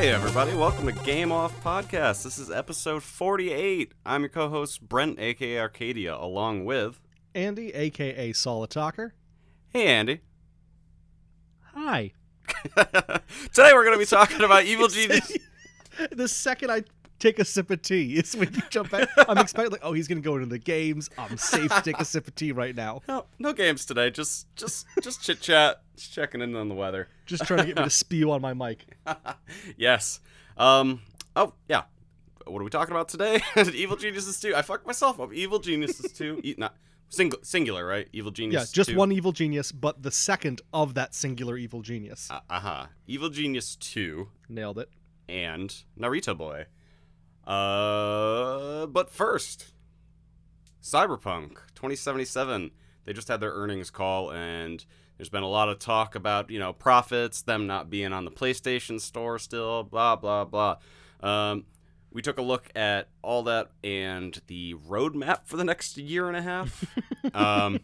Hey, everybody, welcome to Game Off Podcast. This is episode 48. I'm your co host, Brent, aka Arcadia, along with. Andy, aka Solid Talker. Hey, Andy. Hi. Today we're going to be talking about Evil Genius. the second I take a sip of tea is when you jump back. I'm expecting like, oh, he's gonna go into the games. I'm safe to take a sip of tea right now. No, no games today. Just, just, just chit chat. Just checking in on the weather. Just trying to get me to spew on my mic. yes. Um. Oh, yeah. What are we talking about today? Evil Geniuses 2. I fucked myself up. Evil Geniuses 2. E- not single, singular, right? Evil Yeah, Genius. just 2. one evil genius, but the second of that singular evil genius. Uh huh. Evil Genius 2 Nailed it. and Naruto Boy. Uh, but first, Cyberpunk 2077. They just had their earnings call, and there's been a lot of talk about you know profits, them not being on the PlayStation Store still, blah blah blah. Um, we took a look at all that and the roadmap for the next year and a half. um,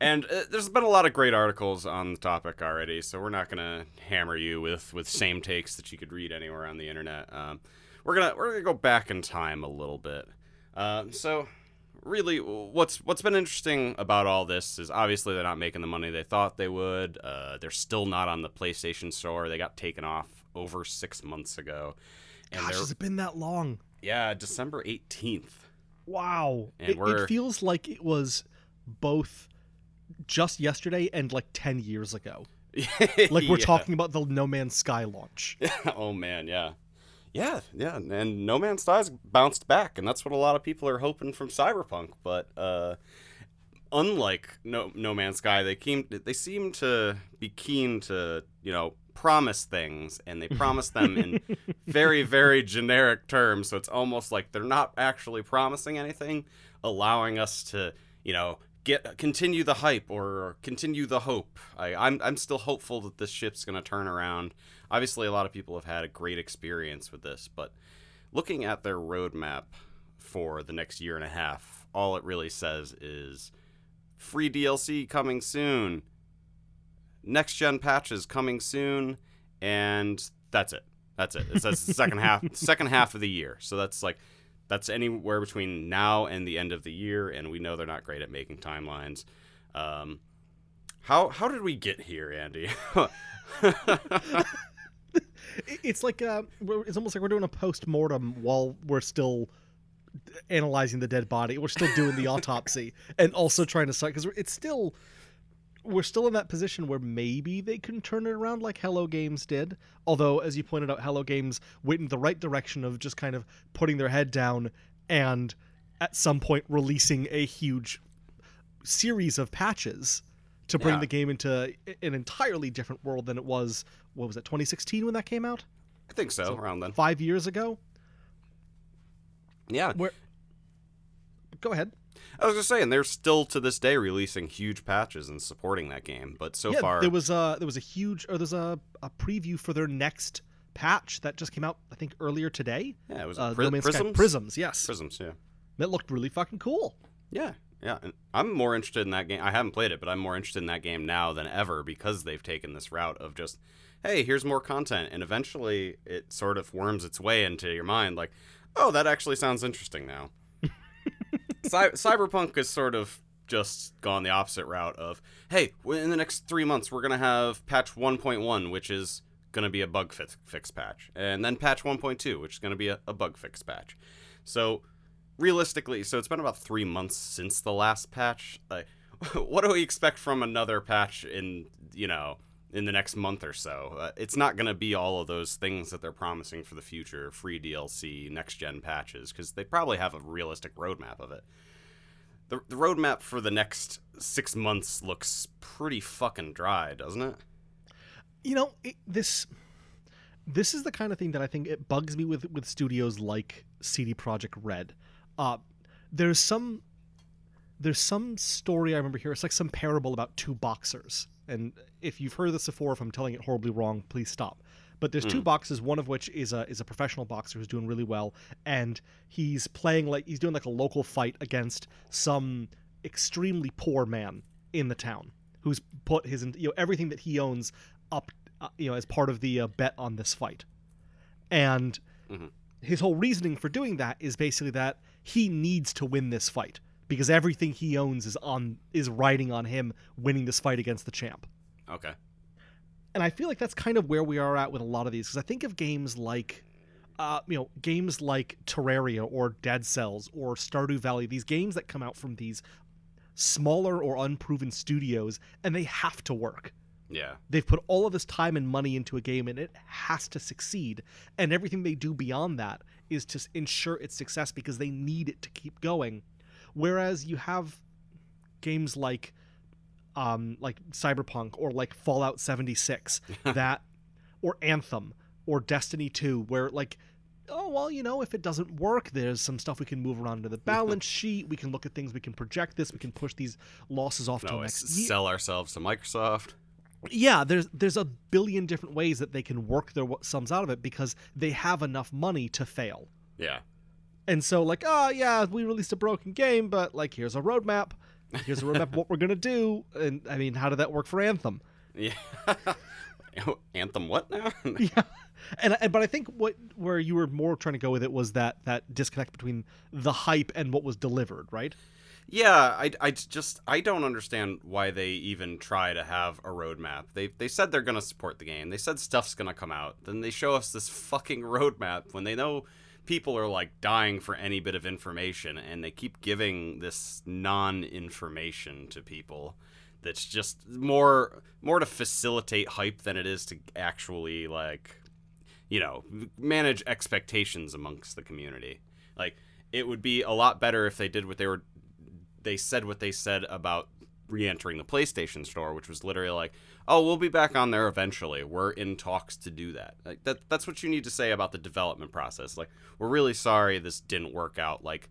and uh, there's been a lot of great articles on the topic already, so we're not gonna hammer you with with same takes that you could read anywhere on the internet. Um, we're gonna we're gonna go back in time a little bit. Uh, so really, what's what's been interesting about all this is obviously they're not making the money they thought they would. Uh, they're still not on the PlayStation Store. They got taken off over six months ago, and Gosh, has it been that long? yeah December eighteenth. Wow. And It, it feels like it was both just yesterday and like 10 years ago. Like we're Yeah. talking about the No Man's Sky launch. oh man, yeah. Yeah, yeah, and No Man's Sky's bounced back, and that's what a lot of people are hoping from Cyberpunk. But uh, unlike No No Man's Sky, they came they seem to be keen to you know promise things, and they promise them in very very generic terms. So it's almost like they're not actually promising anything, allowing us to you know get continue the hype or continue the hope. I, I'm I'm still hopeful that this ship's gonna turn around. Obviously, a lot of people have had a great experience with this, but looking at their roadmap for the next year and a half, all it really says is free DLC coming soon, next gen patches coming soon, and that's it. That's it. It says second half, second half of the year. So that's like that's anywhere between now and the end of the year, and we know they're not great at making timelines. Um, how how did we get here, Andy? It's like uh, it's almost like we're doing a post mortem while we're still analyzing the dead body. We're still doing the autopsy and also trying to because it's still we're still in that position where maybe they can turn it around like Hello Games did. Although, as you pointed out, Hello Games went in the right direction of just kind of putting their head down and at some point releasing a huge series of patches to bring Yeah. the game into an entirely different world than it was. What was it, 2016 when that came out? I think so, around then. Five years ago. Yeah, Where? Go ahead. I was just saying they're still to this day releasing huge patches and supporting that game, but so yeah, far there was a there was a huge or there's a, a preview for their next patch that just came out I think earlier today. yeah, it was Uh, Pri- no Man's Sky Prisms. Prisms, yes. Prisms, yeah, That looked really fucking cool. yeah, yeah. And I'm more interested in that game. I haven't played it, but I'm more interested in that game now than ever because they've taken this route of just, hey, here's more content, and eventually it sort of worms its way into your mind, like, oh, that actually sounds interesting now. Cy- Cyberpunk has sort of just gone the opposite route of, hey, in the next three months we're gonna have patch 1.1, which is gonna be a bug fix, fix patch, and then patch 1.2, which is gonna be a, a bug fix patch. So realistically, so it's been about three months since the last patch. Like, what do we expect from another patch in you know in the next month or so? Uh, it's not going to be all of those things that they're promising for the future, free DLC, next gen patches, because they probably have a realistic roadmap of it. The, the roadmap for the next six months looks pretty fucking dry, doesn't it? You know, it, this this is the kind of thing that I think it bugs me with with studios like CD Projekt Red. Uh, there's some there's some story I remember here. It's like some parable about two boxers. And if you've heard this before, if I'm telling it horribly wrong, please stop. But there's two boxes, One of which is a is a professional boxer who's doing really well, and he's playing like he's doing like a local fight against some extremely poor man in the town who's put his you know everything that he owns up uh, you know as part of the uh, bet on this fight. And Mhm. his whole reasoning for doing that is basically that he needs to win this fight because everything he owns is on is riding on him winning this fight against the champ. Okay. And I feel like that's kind of where we are at with a lot of these because I think of games like uh, you know, games like Terraria or Dead Cells or Stardew Valley, these games that come out from these smaller or unproven studios and they have to work. Yeah. They've put all of this time and money into a game and it has to succeed. And everything they do beyond that is to ensure its success because they need it to keep going. Whereas you have games like um like Cyberpunk or like Fallout 76 that or Anthem or Destiny 2 where like oh well you know if it doesn't work there's some stuff we can move around to the balance sheet we can look at things we can project this we can push these losses off to next s- year sell ourselves to Microsoft. yeah there's there's a billion different ways that they can work their sums out of it because they have enough money to fail Yeah. And so like oh yeah we released a broken game but like here's a roadmap here's a roadmap of what we're gonna do and i mean how did that work for anthem Yeah. Anthem what now? yeah and, and but i think what where you were more trying to go with it was that that disconnect between the hype and what was delivered right Yeah, I, I just I don't understand why they even try to have a roadmap. They they said they're gonna support the game. They said stuff's gonna come out. Then they show us this fucking roadmap when they know people are like dying for any bit of information, and they keep giving this non-information to people. That's just more more to facilitate hype than it is to actually like you know, manage expectations amongst the community. Like it would be a lot better if they did what they were they said what they said about re-entering the PlayStation store, which was literally like, "Oh, we'll be back on there eventually. We're in talks to do that." Like that that's what you need to say about the development process. Like, "We're really sorry this didn't work out. Like,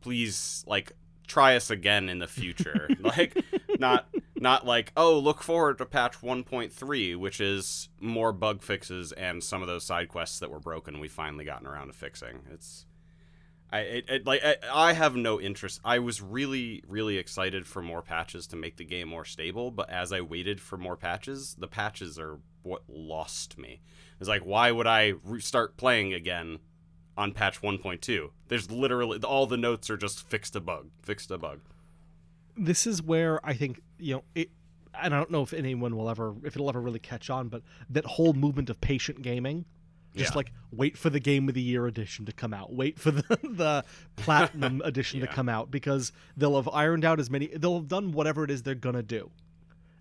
please like try us again in the future." like not not like, "Oh, look forward to patch 1.3, which is more bug fixes and some of those side quests that were broken we finally gotten around to fixing." It's I it, it, like I, I have no interest. I was really really excited for more patches to make the game more stable, but as I waited for more patches, the patches are what lost me. It's like why would I start playing again on patch 1.2? There's literally all the notes are just fixed a bug, fixed a bug. this is where I think you know it. And I don't know if anyone will ever, if it'll ever really catch on, but that whole movement of patient gaming, just Yeah. like wait for the game of the year edition to come out, wait for the the platinum edition to come out because they'll have ironed out as many, they'll have done whatever it is they're gonna do,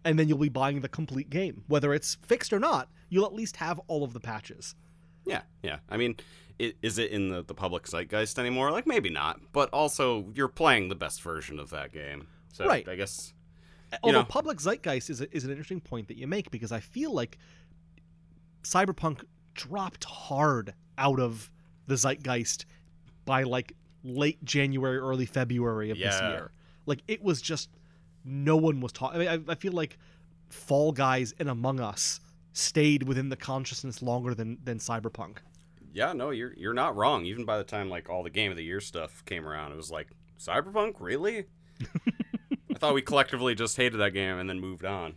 and then you'll be buying the complete game, whether it's fixed or not. You'll at least have all of the patches. Yeah, yeah. I mean, i is it in the, the public zeitgeist anymore? Like maybe not, but also you're playing the best version of that game. So Right. I guess Although know. public zeitgeist is, a, is an interesting point that you make because I feel like Cyberpunk dropped hard out of the zeitgeist by like late January, early February of this year. Like it was just no one was talking. I mean, I, I feel like Fall Guys and Among Us stayed within the consciousness longer than than Cyberpunk. Yeah, no, you're you're not wrong. Even by the time like all the game of the year stuff came around, it was like Cyberpunk, really? I thought we collectively just hated that game and then moved on.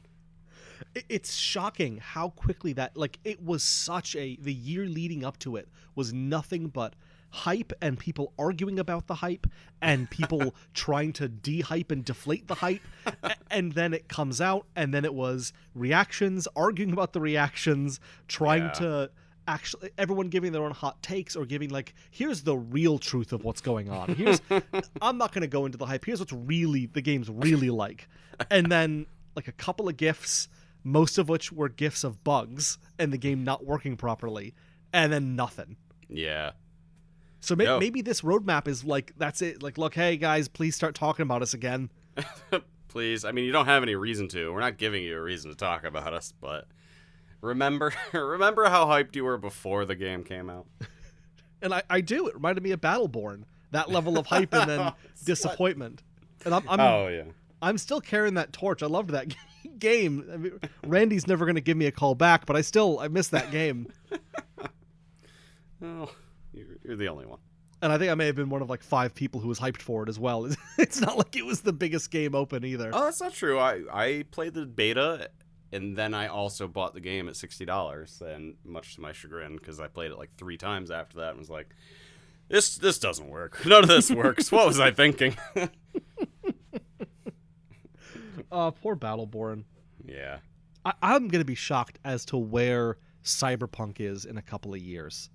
It- it's shocking how quickly that like it was such a the year leading up to it was nothing but hype and people arguing about the hype and people trying to de-hype and deflate the hype. And then it comes out and then it was reactions arguing about the reactions trying Yeah. to actually everyone giving their own hot takes or giving like here's the real truth of what's going on. Here's i'm not going to go into the hype. Here's what's really the game's really like. And then like a couple of gifs most of which were gifts of bugs and the game not working properly and then nothing Yeah. so may- No. maybe this roadmap is like that's it like look hey guys please start talking about us again Please. I mean, you don't have any reason to. We're not giving you a reason to talk about us, but remember remember how hyped you were before the game came out? and i, I do it reminded me of battleborn that level of hype and then disappointment and i'm, I'm oh yeah. I'm still carrying that torch. I loved that game. I mean, Randy's never going to give me a call back, but I still I miss that game. Oh, you're, you're the only one. And I think I may have been one of like five people who was hyped for it as well. It's not like it was the biggest game open either. Oh, that's not true. I I played the beta and then I also bought the game at sixty dollars, and much to my chagrin, because I played it like three times after that, and was like, "This this doesn't work. None of this works. what was I thinking?" Uh, poor Battleborn. yeah, I, I'm gonna be shocked as to where Cyberpunk is in a couple of years.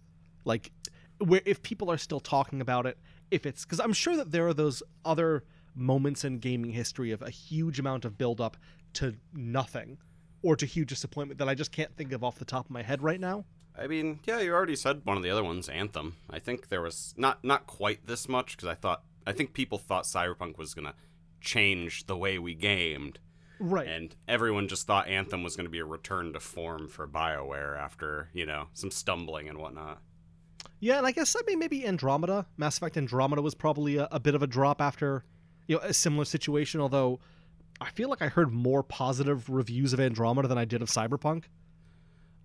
Like, where if people are still talking about it, if it's because I'm sure that there are those other moments in gaming history of a huge amount of build up to nothing or to huge disappointment that I just can't think of off the top of my head right now. I mean, yeah, you already said one of the other ones, Anthem. I think there was not not quite this much because I thought I think people thought Cyberpunk was gonna change the way we gamed, Right. and everyone just thought Anthem was gonna be a return to form for Bioware after you know some stumbling and whatnot. Yeah, and I guess I mean maybe Andromeda, Mass Effect Andromeda was probably a, a bit of a drop after you know a similar situation. Although I feel like I heard more positive reviews of Andromeda than I did of Cyberpunk.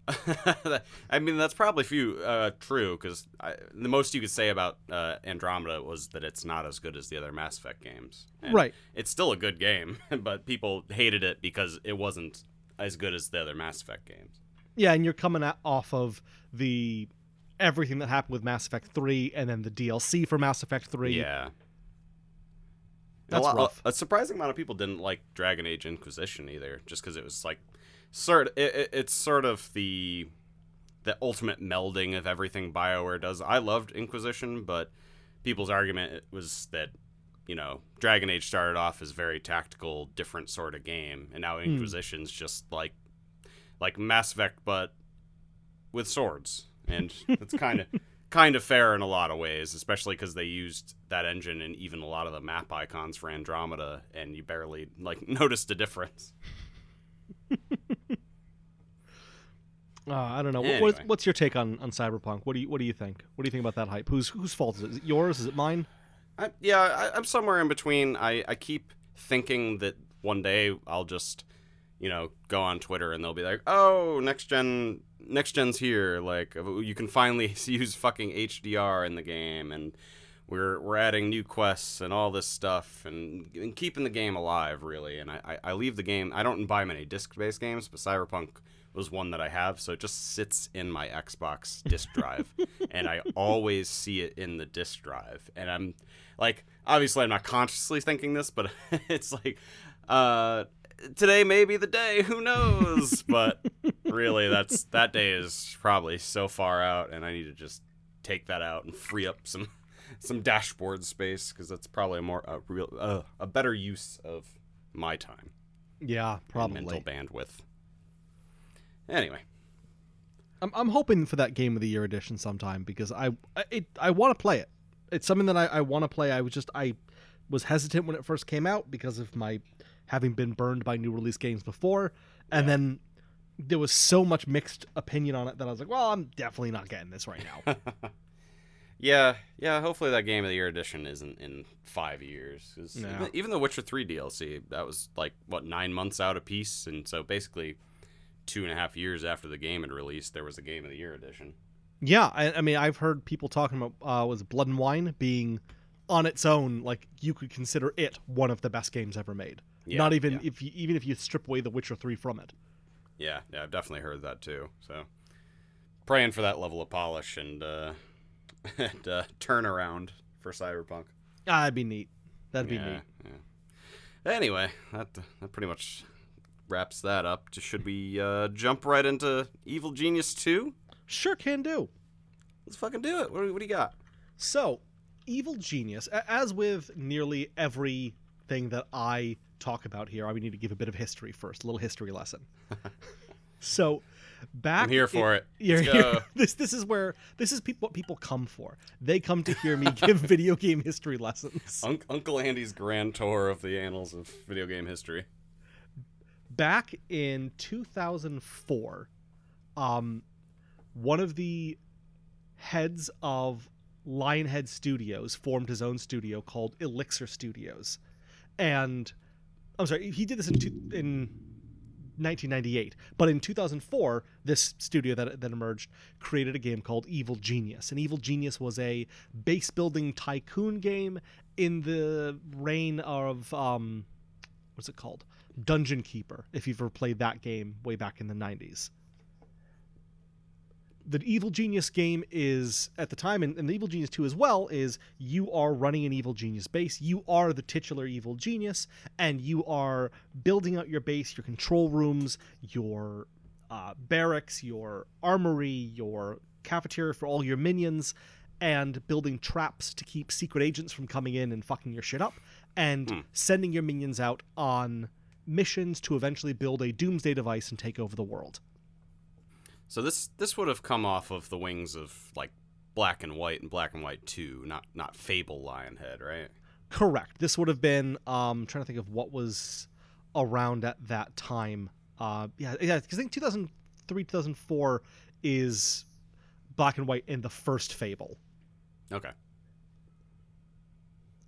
I mean, that's probably few uh, true because the most you could say about uh, Andromeda was that it's not as good as the other Mass Effect games. And Right. It's still a good game, but people hated it because it wasn't as good as the other Mass Effect games. Yeah, and you're coming off of the everything that happened with Mass Effect Three, and then the DLC for Mass Effect Three. Yeah. That's a, lot- rough. a surprising amount of people didn't like Dragon Age Inquisition either, just because it was like sort. It, it, it's sort of the the ultimate melding of everything Bioware does. I loved Inquisition, but people's argument was that you know Dragon Age started off as very tactical, different sort of game, and now hmm. Inquisition's just like like Mass Effect, but with swords, and it's kind of kind of fair in a lot of ways, especially because they used that engine and even a lot of the map icons for Andromeda, and you barely like noticed a difference. Uh, I don't know. What, what's, what's your take on, on Cyberpunk? What do you What do you think? What do you think about that hype? Whose Whose fault is it? Is it yours? Is it mine? I, yeah, I, I'm somewhere in between. I, I keep thinking that one day I'll just, you know, go on Twitter and they'll be like, "Oh, next gen, next gen's here. Like, you can finally use fucking HDR in the game, and we're we're adding new quests and all this stuff, and, and keeping the game alive, really." And I, I, I leave the game. I don't buy many disc-based games, but Cyberpunk was one that I have, so it just sits in my Xbox disk drive, and I always see it in the disk drive, and I'm like, obviously, I'm not consciously thinking this, but it's like, uh, today may be the day, who knows? but really, that's that day is probably so far out, and I need to just take that out and free up some some dashboard space because that's probably a more a real uh, a better use of my time Yeah, probably. mental bandwidth. Anyway, I'm, I'm hoping for that Game of the Year edition sometime because I I- it I want to play it. It's something that I, I want to play. I was just I was hesitant when it first came out because of my having been burned by new release games before, and then there was so much mixed opinion on it that I was like, well, I'm definitely not getting this right now. yeah, yeah. Hopefully, that Game of the Year edition isn't in five years. No. even, even the Witcher Three DLC that was like what nine months out a piece, and so basically two and a half years after the game had released, there was a Game of the Year edition. yeah, I, I mean I've heard people talking about uh, was Blood and Wine being on its own like you could consider it one of the best games ever made. Yeah, Not even yeah. if you, even if you strip away The Witcher Three from it. Yeah, yeah, I've definitely heard that too. So praying for that level of polish and uh, and uh, turnaround for Cyberpunk. Ah, that'd be neat. That'd be yeah, neat. yeah. Anyway, that that pretty much wraps that up. Just should we uh, jump right into Evil Genius Two? Sure can do. Let's fucking do it. What, do- what do you got? So, Evil Genius, as with nearly everything that I talk about here, I would need to give a bit of history first, a little history lesson. so, back I'm here for in- it. You're here- This this is where this is what people come for. They come to hear me give video game history lessons. Unc Uncle Andy's grand tour of the annals of video game history. back in 2004 um one of the heads of lionhead studios formed his own studio called elixir studios and i'm sorry he did this in, two, in 1998 but in 2004 this studio that, that emerged created a game called evil genius and evil genius was a base building tycoon game in the reign of um what's it called? Dungeon Keeper. If you've ever played that game way back in the '90s. The Evil Genius game is at the time, and, and the Evil Genius 2 as well, is you are running an Evil Genius base. You are the titular Evil Genius, and you are building out your base, your control rooms, your uh, barracks, your armory, your cafeteria for all your minions, and building traps to keep secret agents from coming in and fucking your shit up, and Hmm. sending your minions out on missions to eventually build a doomsday device and take over the world. So this this would have come off of the wings of like Black and White and Black and White Two, not not Fable Lionhead, right? Correct. This would have been um trying to think of what was around at that time. Uh yeah, yeah, because I think 2003 2004 is Black and White in the first Fable. Okay.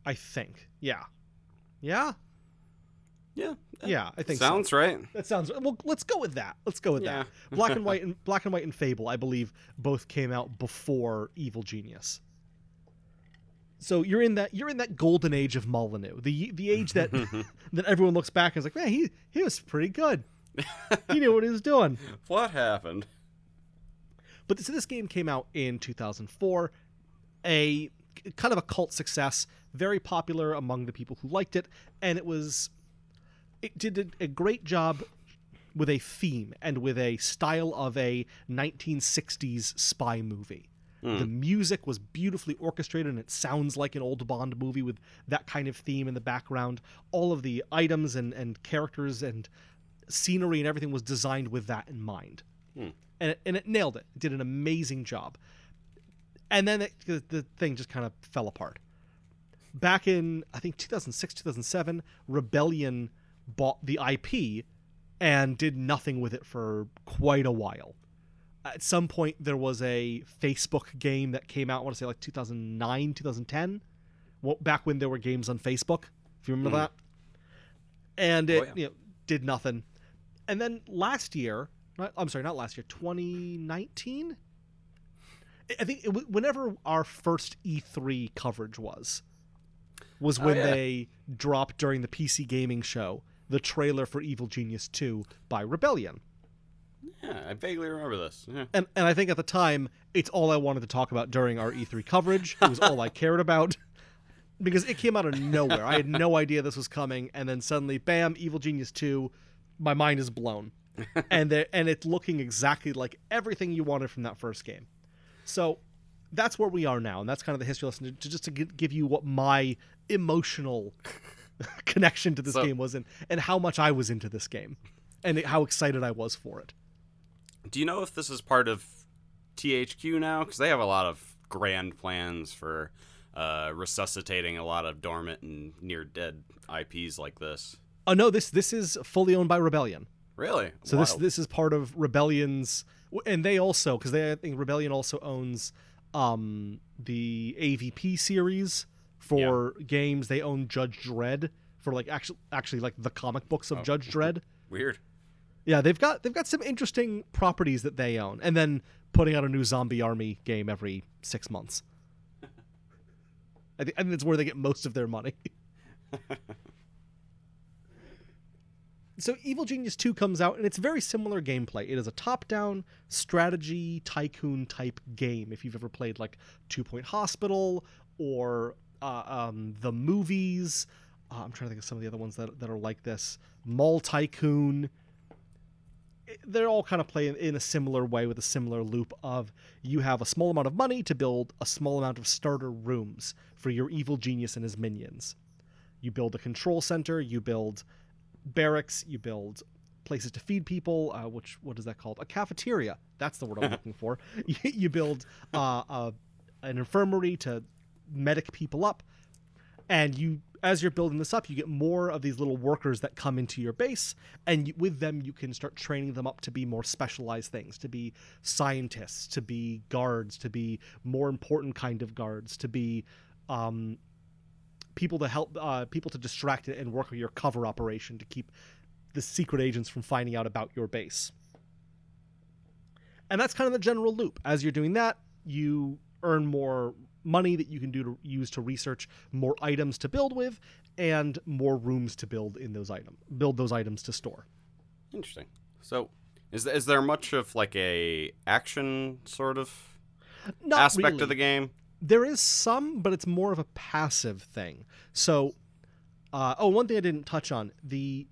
I think. Yeah. Yeah? Yeah. Yeah, I think so. Sounds right. That sounds well. Let's go with that. Let's go with Yeah. that. Black and white and Black and White and Fable, I believe, both came out before Evil Genius. So you're in that you're in that golden age of Molyneux, the the age that that everyone looks back and is like, man, he he was pretty good. he knew what he was doing. what happened? But so this game came out in 2004, a kind of a cult success, very popular among the people who liked it, and it was it did a, great job with a theme and with a style of a 1960s spy movie. Hmm. The music was beautifully orchestrated and it sounds like an old Bond movie with that kind of theme in the background. All of the items and, and characters and scenery and everything was designed with that in mind hmm. and it, and it nailed it. It did an amazing job. And then it, the, the thing just kind of fell apart. Back in I think 2006, 2007, Rebellion bought the IP and did nothing with it for quite a while. At some point, there was a Facebook game that came out. I want to say like 2009, 2010, well, back when there were games on Facebook. If you remember Mhm. that, and it Oh, yeah. you know, did nothing. And then last year, not, I'm sorry, not last year, 2019. I- think it, whenever our first E3 coverage was, was Oh, when yeah. they dropped during the PC gaming show the trailer for Evil Genius 2 by Rebellion. Yeah, I vaguely remember this. Yeah. And and I think at the time it's all I wanted to talk about during our E3 coverage. It was all I cared about. Because it came out of nowhere. I had no idea this was coming and then suddenly bam, Evil Genius 2, my mind is blown. and they and it's looking exactly like everything you wanted from that first game. So that's where we are now, and that's kind of the history lesson to, to just to give you what my emotional connection to this So- game was and, and how much I was into this game and how excited I was for it. Do you know if this is part of THQ now? Because they have a lot of grand plans for uh, resuscitating a lot of dormant and near dead IPs like this. Oh no, this this is fully owned by Rebellion. Really? So this this is part of Rebellion's, and they also because they I think Rebellion also owns um the AVP series for games. They own Judge Dredd for like actually actually like the comic books of Oh. Judge Dredd. weird. Yeah, they've got they've got some interesting properties that they own, and then putting out a new Zombie Army game every six months. I think, I think that's where they get most of their money. so Evil Genius 2 comes out and it's very similar gameplay. It is a top-down strategy tycoon type game. If you've ever played like Two Point Hospital or uh, um, the movies, uh, I'm trying to think of some of the other ones that, that are like this. Mall Tycoon. They're all kind of play in, a similar way with a similar loop of you have a small amount of money to build a small amount of starter rooms for your evil genius and his minions. You build a control center, you build barracks, you build places to feed people. Uh, which what is that called? A cafeteria. That's the word I'm looking for. You, you build uh, a, an infirmary to medic people up, and you as you're building this up, you get more of these little workers that come into your base, and you, with them you can start training them up to be more specialized things, to be scientists, to be guards, to be more important kind of guards, to be um, people to help uh, people to distract it and work your cover operation to keep the secret agents from finding out about your base. And that's kind of the general loop. As you're doing that, you earn more money that you can do to use to research more items to build with and more rooms to build in those items build those items to store Interesting. So, is is there much of like a action sort of Not aspect really. of the game? There is some, but it's more of a passive thing. So, uh, oh, one thing I didn't touch on the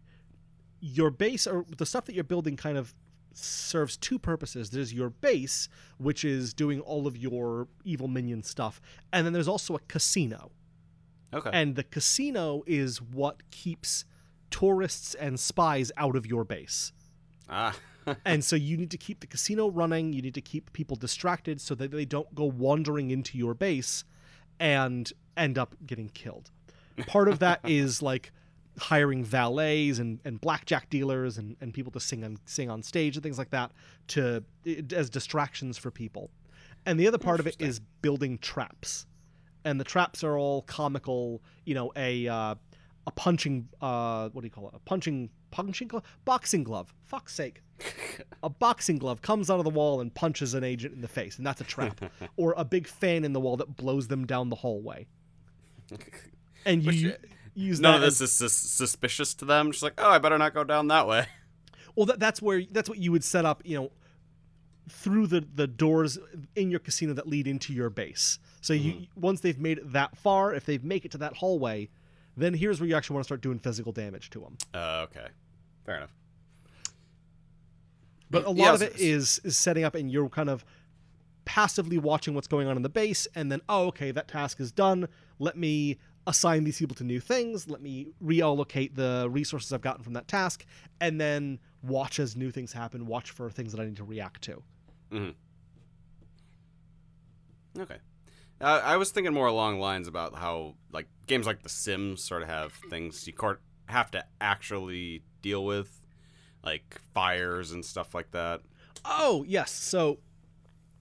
your base or the stuff that you're building kind of serves two purposes. There's your base, which is doing all of your evil minion stuff, and then there's also a casino. Okay. And the casino is what keeps tourists and spies out of your base. ah. and so you need to keep the casino running. You need to keep people distracted so that they don't go wandering into your base and end up getting killed. Part of that is like hiring valets and, and blackjack dealers and, and people to sing on sing on stage and things like that to as distractions for people. And the other part of it is building traps. And the traps are all comical, you know, a uh, a punching uh what do you call it? A punching punching glove? Boxing glove. Fuck's sake a boxing glove comes out of the wall and punches an agent in the face, and that's a trap. or a big fan in the wall that blows them down the hallway. And you Which, uh, use None of this as- is sus- suspicious to them. Just like, oh, I better not go down that way. well, that, that's where that's what you would set up. You know, through the the doors in your casino that lead into your base. So you once they've made it that far, if they make it to that hallway, then here's where you actually want to start doing physical damage to them. Uh, okay, fair enough. But a lot Yes, of it is is setting up, and you're kind of passively watching what's going on in the base, and then oh, okay, that task is done. Let me assign these people to new things. Let me reallocate the resources I've gotten from that task, and then watch as new things happen. Watch for things that I need to react to. Okay. Uh, I was thinking more along lines about how like games like The Sims sort of have things you have to actually deal with, like fires and stuff like that. Oh yes, so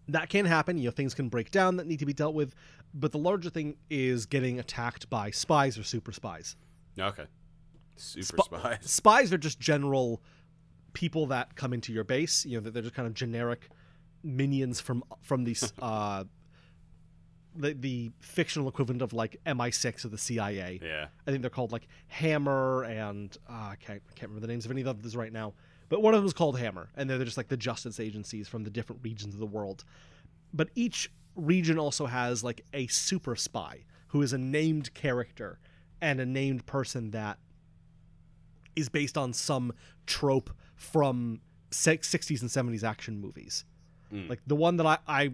that can happen. You know, things can break down that need to be dealt with. But the larger thing is getting attacked by spies or super spies. Okay. Super Sp- spies. spies are just general people that come into your base. You know, they're just kind of generic minions from from these uh, the the fictional equivalent of like MI6 or the CIA. Yeah. I think they're called like Hammer and uh, I can't I can't remember the names of any of those right now. But one of them is called Hammer, and they're just like the justice agencies from the different regions of the world. But each region also has like a super spy who is a named character and a named person that is based on some trope from 60s and 70s action movies. Mm. Like the one that I, I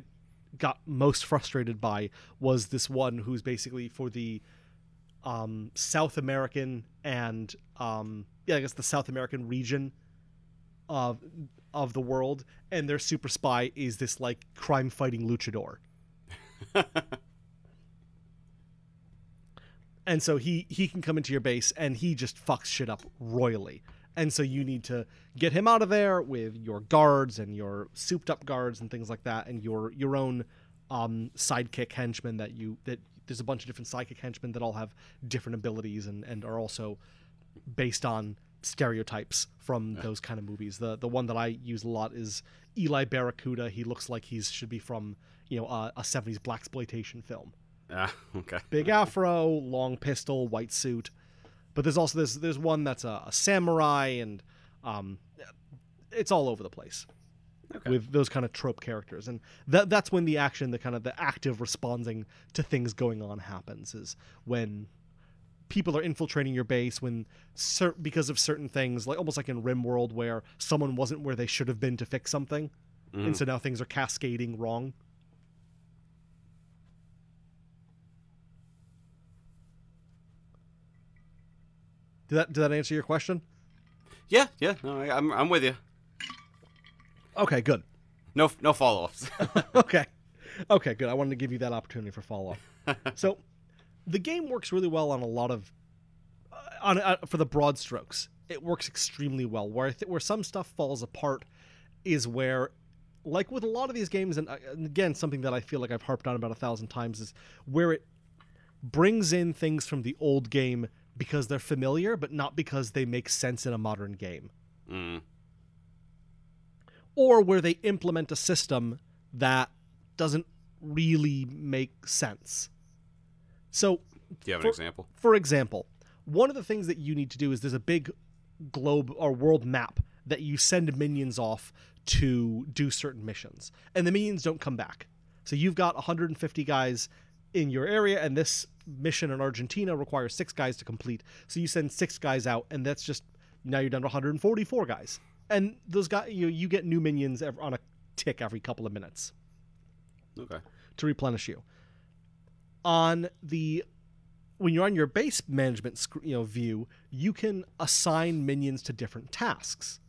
got most frustrated by was this one who's basically for the um, South American and um, yeah, I guess the South American region of of the world, and their super spy is this like crime fighting luchador. and so he he can come into your base and he just fucks shit up royally. And so you need to get him out of there with your guards and your souped up guards and things like that and your your own um, sidekick henchmen that you that there's a bunch of different psychic henchmen that all have different abilities and and are also based on stereotypes from those kind of movies. The the one that i use a lot is eli barracuda. He looks like he should be from you know a, a 70s black exploitation film Ah, okay. big afro, long pistol, white suit. But there's also there's there's one that's a, a samurai, and um, it's all over the place Okay. with those kind of trope characters, and that that's when the action, the kind of the active responding to things going on happens, is when people are infiltrating your base when cer- because of certain things, like almost like in RimWorld, where someone wasn't where they should have been to fix something, Mhm. and so now things are cascading wrong. Did that did that answer your question? Yeah, yeah. No, I, I'm I'm with you. Okay, good. No no follow ups. okay. Okay, good. I wanted to give you that opportunity for follow up. so, the game works really well on a lot of uh, on uh, for the broad strokes. It works extremely well. Where I th- where some stuff falls apart is where like with a lot of these games and, uh, and again something that I feel like I've harped on about a thousand times is where it brings in things from the old game because they're familiar but not because they make sense in a modern game mm. or where they implement a system that doesn't really make sense. So, Do you have For- an example? for example, one of the things that you need to do is there's a big globe or world map that you send minions off to do certain missions, and the minions don't come back. So you've got 150 guys in your area, and this mission in Argentina requires six guys to complete. So you send six guys out, and that's just now you're down to 144 guys, and those guys you you get new minions on a tick every couple of minutes Okay. to replenish you. On the when you're on your base management you know view, you can assign minions to different tasks.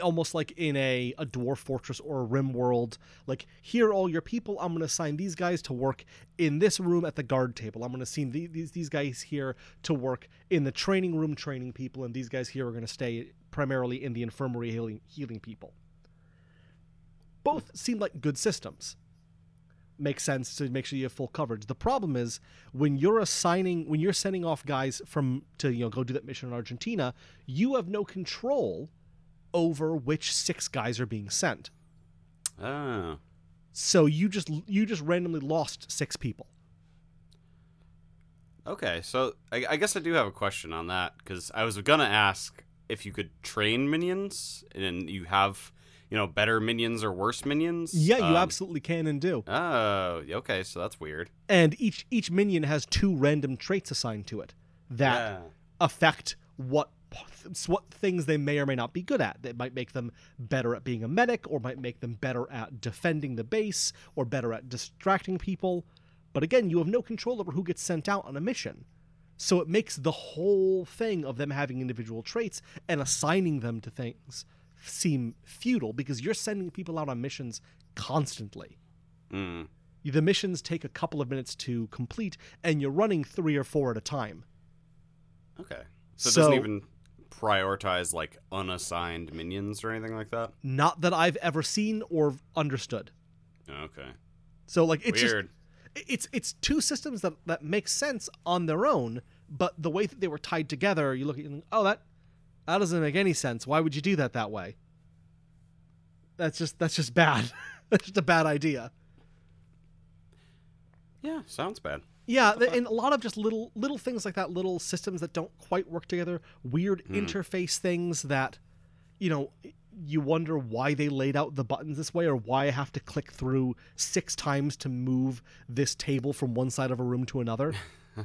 Almost like in a, a dwarf fortress or a RimWorld. Like here are all your people i'm going to assign these guys to work in this room at the guard table. I'm going to assign the, these, these guys here to work in the training room training people and these guys here are going to stay primarily in the infirmary healing, healing people. Both seem like good systems. Makes sense to make sure you have full coverage. The problem is when you're assigning when you're sending off guys from to you know go do that mission in Argentina, you have no control over which six guys are being sent. Oh. So you just you just randomly lost six people. Okay, so I, I guess I do have a question on that because I was gonna ask if you could train minions and you have, you know, better minions or worse minions. Yeah, you Um, absolutely can and do. Oh, okay, so that's weird. And each each minion has two random traits assigned to it that Yeah. affect what what things they may or may not be good at. That might make them better at being a medic, or might make them better at defending the base, or better at distracting people. But again, you have no control over who gets sent out on a mission. So it makes the whole thing of them having individual traits and assigning them to things seem futile because you're sending people out on missions constantly. Mm. The missions take a couple of minutes to complete, and you're running three or four at a time. Okay. So it doesn't even prioritize like unassigned minions or anything like that. Not that I've ever seen or understood. Okay. So like it's Weird. just it's it's two systems that that make sense on their own, but the way that they were tied together, you look at it and oh that that doesn't make any sense. Why would you do that that way? That's just that's just bad. that's just a bad idea. yeah, sounds bad. Yeah, th- and a lot of just little little things like that, little systems that don't quite work together, weird mm-hmm. interface things that, you know, you wonder why they laid out the buttons this way or why I have to click through six times to move this table from one side of a room to another.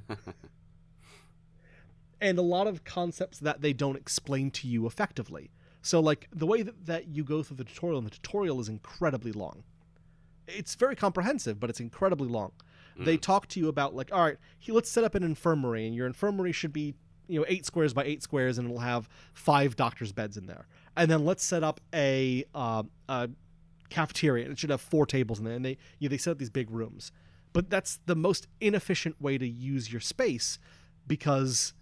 and a lot of concepts that they don't explain to you effectively. So, like the way that, that you go through the tutorial, and the tutorial is incredibly long. It's very comprehensive, but it's incredibly long. They talk to you about like, all right, he, let's set up an infirmary, and your infirmary should be you know eight squares by eight squares, and it'll have five doctors' beds in there. And then let's set up a, uh, a cafeteria, and it should have four tables in there. And they you know, they set up these big rooms, but that's the most inefficient way to use your space because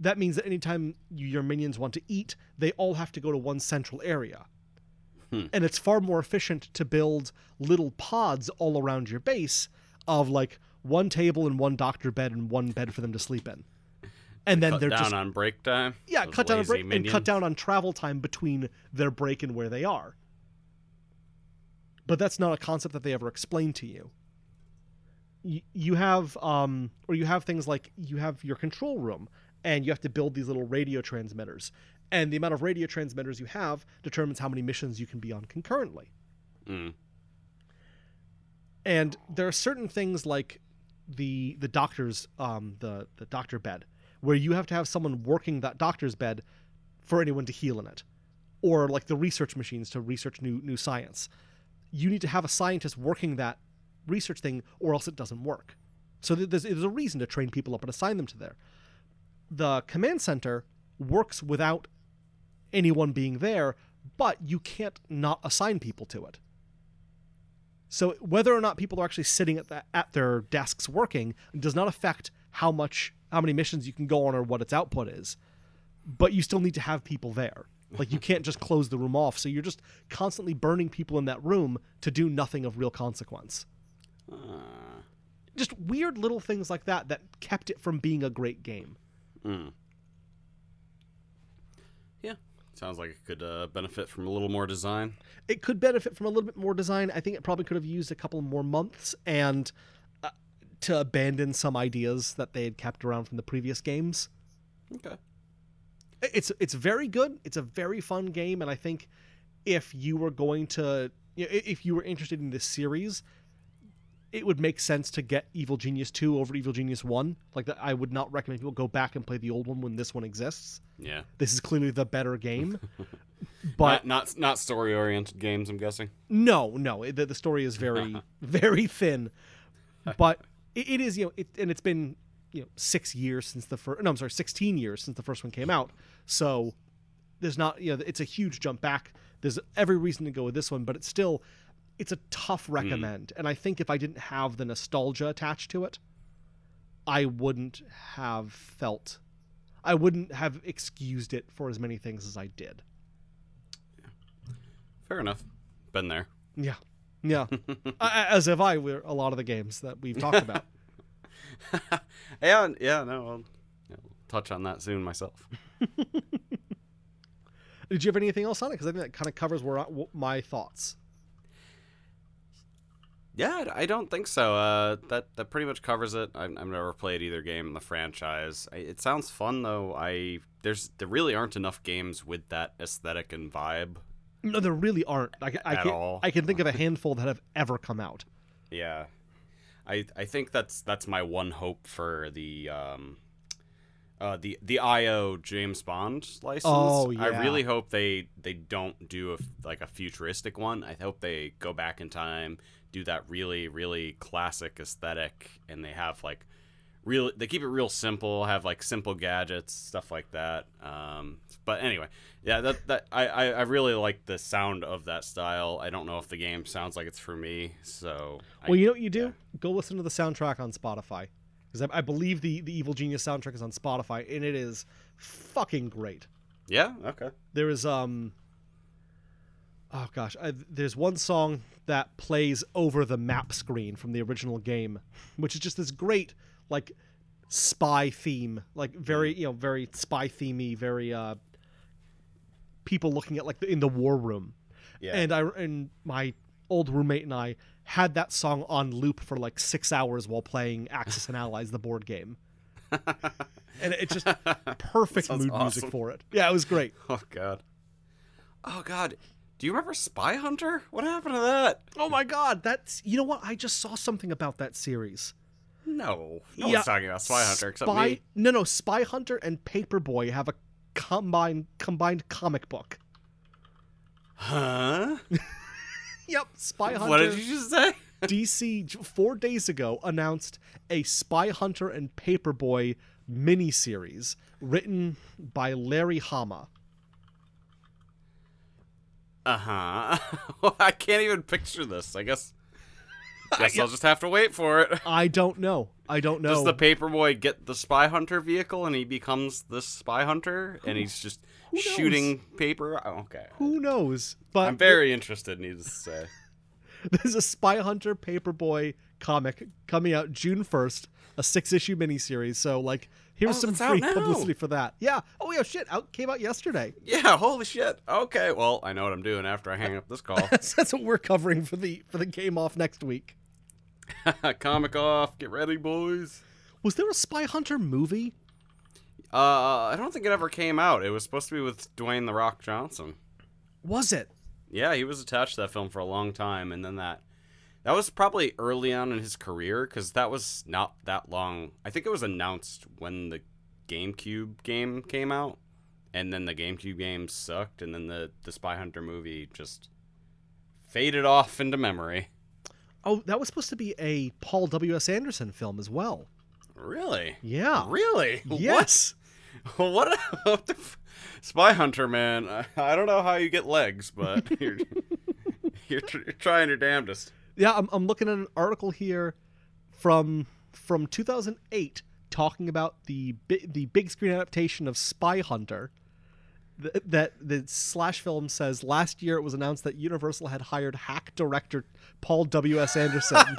that means that anytime you, your minions want to eat, they all have to go to one central area. And it's far more efficient to build little pods all around your base of like one table and one doctor bed and one bed for them to sleep in. And then Cut they're down just on break time. yeah, cut down on break and cut down on travel time between their break and where they are. But that's not a concept that they ever explain to you. You, you have um or you have things like you have your control room and you have to build these little radio transmitters. And the amount of radio transmitters you have determines how many missions you can be on concurrently. Mm. And there are certain things like the the doctor's um the the doctor bed where you have to have someone working that doctor's bed for anyone to heal in it or like the research machines to research new new science. You need to have a scientist working that research thing or else it doesn't work. So there's, there's a reason to train people up and assign them to there. The command center works without anyone being there but you can't not assign people to it so whether or not people are actually sitting at the, at their desks working does not affect how much how many missions you can go on or what its output is. But you still need to have people there. Like you can't just close the room off. So you're just constantly burning people in that room to do nothing of real consequence. Uh, Just weird little things like that that kept it from being a great game. mm. Sounds like it could uh, benefit from a little more design. It could benefit from a little bit more design. I think it probably could have used a couple more months and uh, to abandon some ideas that they had kept around from the previous games. Okay. It's it's very good. It's a very fun game, and I think if you were going to, you know, if you were interested in this series, it would make sense to get Evil Genius 2 over Evil Genius 1. Like that I would not recommend people go back and play the old one when this one exists. Yeah. This is clearly the better game. but not not, not story oriented games. I'm guessing. no, no, the, the story is very very thin. But it, it is, you know, it, and it's been, you know, 6 years since the first no, I'm sorry, 16 years since the first one came out. So there's not, you know, it's a huge jump back. There's every reason to go with this one, but it's still it's a tough hmm. recommend. And I think if I didn't have the nostalgia attached to it, I wouldn't have felt I wouldn't have excused it for as many things as I did. Fair enough. Been there. Yeah. Yeah. As have I with a lot of the games that we've talked about. yeah. Yeah. No. I'll, yeah, I'll touch on that soon myself. Did you have anything else on it? Because I think that kind of covers where I, my thoughts. Yeah, I don't think so. Uh, that that pretty much covers it. I, I've never played either game in the franchise. I, it sounds fun though. I there's there really aren't enough games with that aesthetic and vibe. No, there really aren't. I, I At can all. I can think of a handful that have ever come out. Yeah, I I think that's that's my one hope for the um, uh the the IO James Bond license. Oh, yeah. I really hope they they don't do a like a futuristic one. I hope they go back in time, do that really really classic aesthetic, and they have like real they keep it real simple have like simple gadgets stuff like that um but anyway yeah that that I, I i really like the sound of that style i don't know if the game sounds like it's for me so I- Well, you know what you do? Go listen to the soundtrack on Spotify. Because I, I believe the, the Evil Genius soundtrack is on Spotify, and it is fucking great. yeah okay There is um oh gosh, I, there's one song that plays over the map screen from the original game, which is just this great like spy theme, like very you know very spy themey, very uh people looking at like the, in the war room. yeah And I and my old roommate and I had that song on loop for like six hours while playing Axis and Allies, the board game. and it's just perfect mood music for it. Yeah, it was great. oh god oh god do you remember spy hunter what happened to that Oh my god, that's you know what? I just saw something about that series. no no Yeah, one's talking about spy hunter except Spy, me No, no, Spy Hunter and Paperboy have a combined combined comic book. huh Yep, Spy Hunter. what did you just say DC four days ago announced a Spy Hunter and Paperboy miniseries written by Larry Hama. Uh-huh i can't even picture this i guess guess i'll just have to wait for it I don't know. I don't know. Does the paperboy get the spy hunter vehicle and he becomes the spy hunter and he's just shooting paper? Oh, okay. Who knows? But I'm very interested, needless to say. there's a Spy Hunter Paperboy comic coming out June 1st, a six issue miniseries. So, like, here's Oh, some free publicity for that. Yeah. Oh, yeah, shit. Out Came out yesterday. Yeah, holy shit. Okay, well, I know what I'm doing after I hang up this call. That's, that's what we're covering for the for the game off next week. Comic off, get ready, boys. Was there a Spy Hunter movie? Uh, I don't think it ever came out. It was supposed to be with Dwayne the Rock Johnson. Was it? Yeah, he was attached to that film for a long time, and then that that was probably early on in his career because that was not that long. I think it was announced when the GameCube game came out, and then the GameCube game sucked, and then the the Spy Hunter movie just faded off into memory. Oh, that was supposed to be a Paul W. S. Anderson film as well. Really? Yeah. Really? Yes. What? What, what the f- Spy Hunter, man? I, I don't know how you get legs, but you're you're, tr- you're trying your damnedest. Yeah, I'm, I'm looking at an article here from from 2008 talking about the the big screen adaptation of Spy Hunter. Th- that the slash film says last year it was announced that Universal had hired hack director Paul W S Anderson.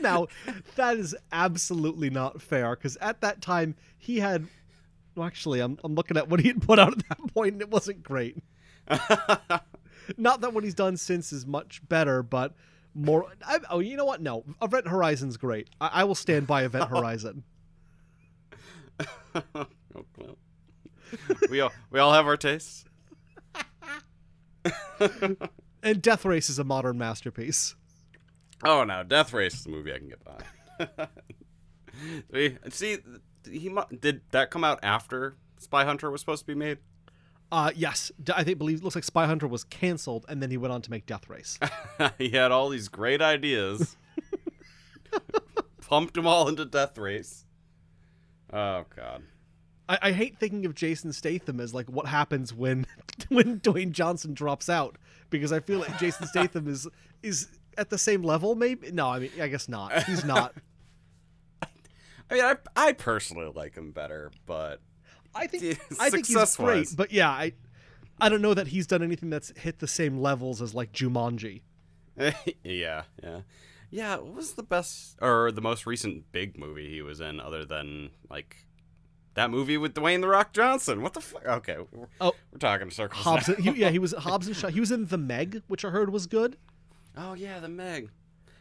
now, that is absolutely not fair because at that time he had No, actually, I'm I'm looking at what he had put out at that point, and it wasn't great. Not that what he's done since is much better, but more. I, oh, you know what? No, Event Horizon's great. I, I will stand by Event Horizon. oh, well. we all we all have our tastes. and Death Race is a modern masterpiece. Oh no, Death Race is a movie I can get behind. we see he did that come out after Spy Hunter was supposed to be made. Uh, yes, I think believe looks like Spy Hunter was canceled, and then he went on to make Death Race. he had all these great ideas, pumped them all into Death Race. Oh God. I, I, hate thinking of Jason Statham as like what happens when when Dwayne Johnson drops out because I feel like Jason Statham is is at the same level. Maybe no, I mean I guess not. He's not. I mean, I I personally like him better, but I think I think he's great. But yeah, I I don't know that he's done anything that's hit the same levels as like Jumanji. yeah, yeah. Yeah, what was the best or the most recent big movie he was in other than like that movie with Dwayne the Rock Johnson? What the fuck? Okay, we're, oh, we're talking circles. Hobbs, he, yeah, he was Hobbs and Shaw. He was in The Meg, which I heard was good. Oh yeah, The Meg.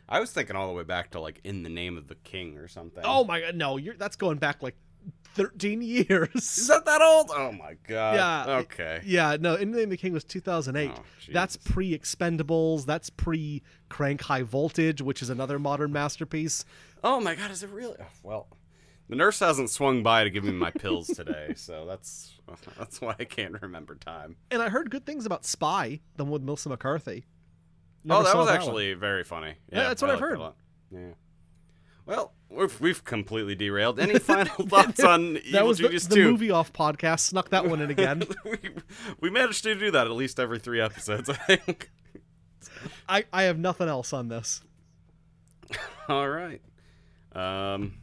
I was thinking all the way back to like In the Name of the King or something. Oh my god, no, you're that's going back like 13 years. Is that that old? Oh my god. Yeah. Okay. Yeah, no, In the Name of the King was 2008. Oh, that's pre Expendables. That's pre Crank High Voltage, which is another modern masterpiece. Oh my god, is it really? Oh, well, the nurse hasn't swung by to give me my pills today, so that's that's why I can't remember time. And I heard good things about Spy, the one with Melissa McCarthy. Oh, Never oh, that was that actually one. very funny. Yeah, yeah that's what I I've heard. Yeah. Well, we've, we've completely derailed. Any final thoughts on that Evil was Genius the, 2? The movie off podcast snuck that one in again. we, we managed to do that at least every three episodes, I think. I, I have nothing else on this. All right. Um,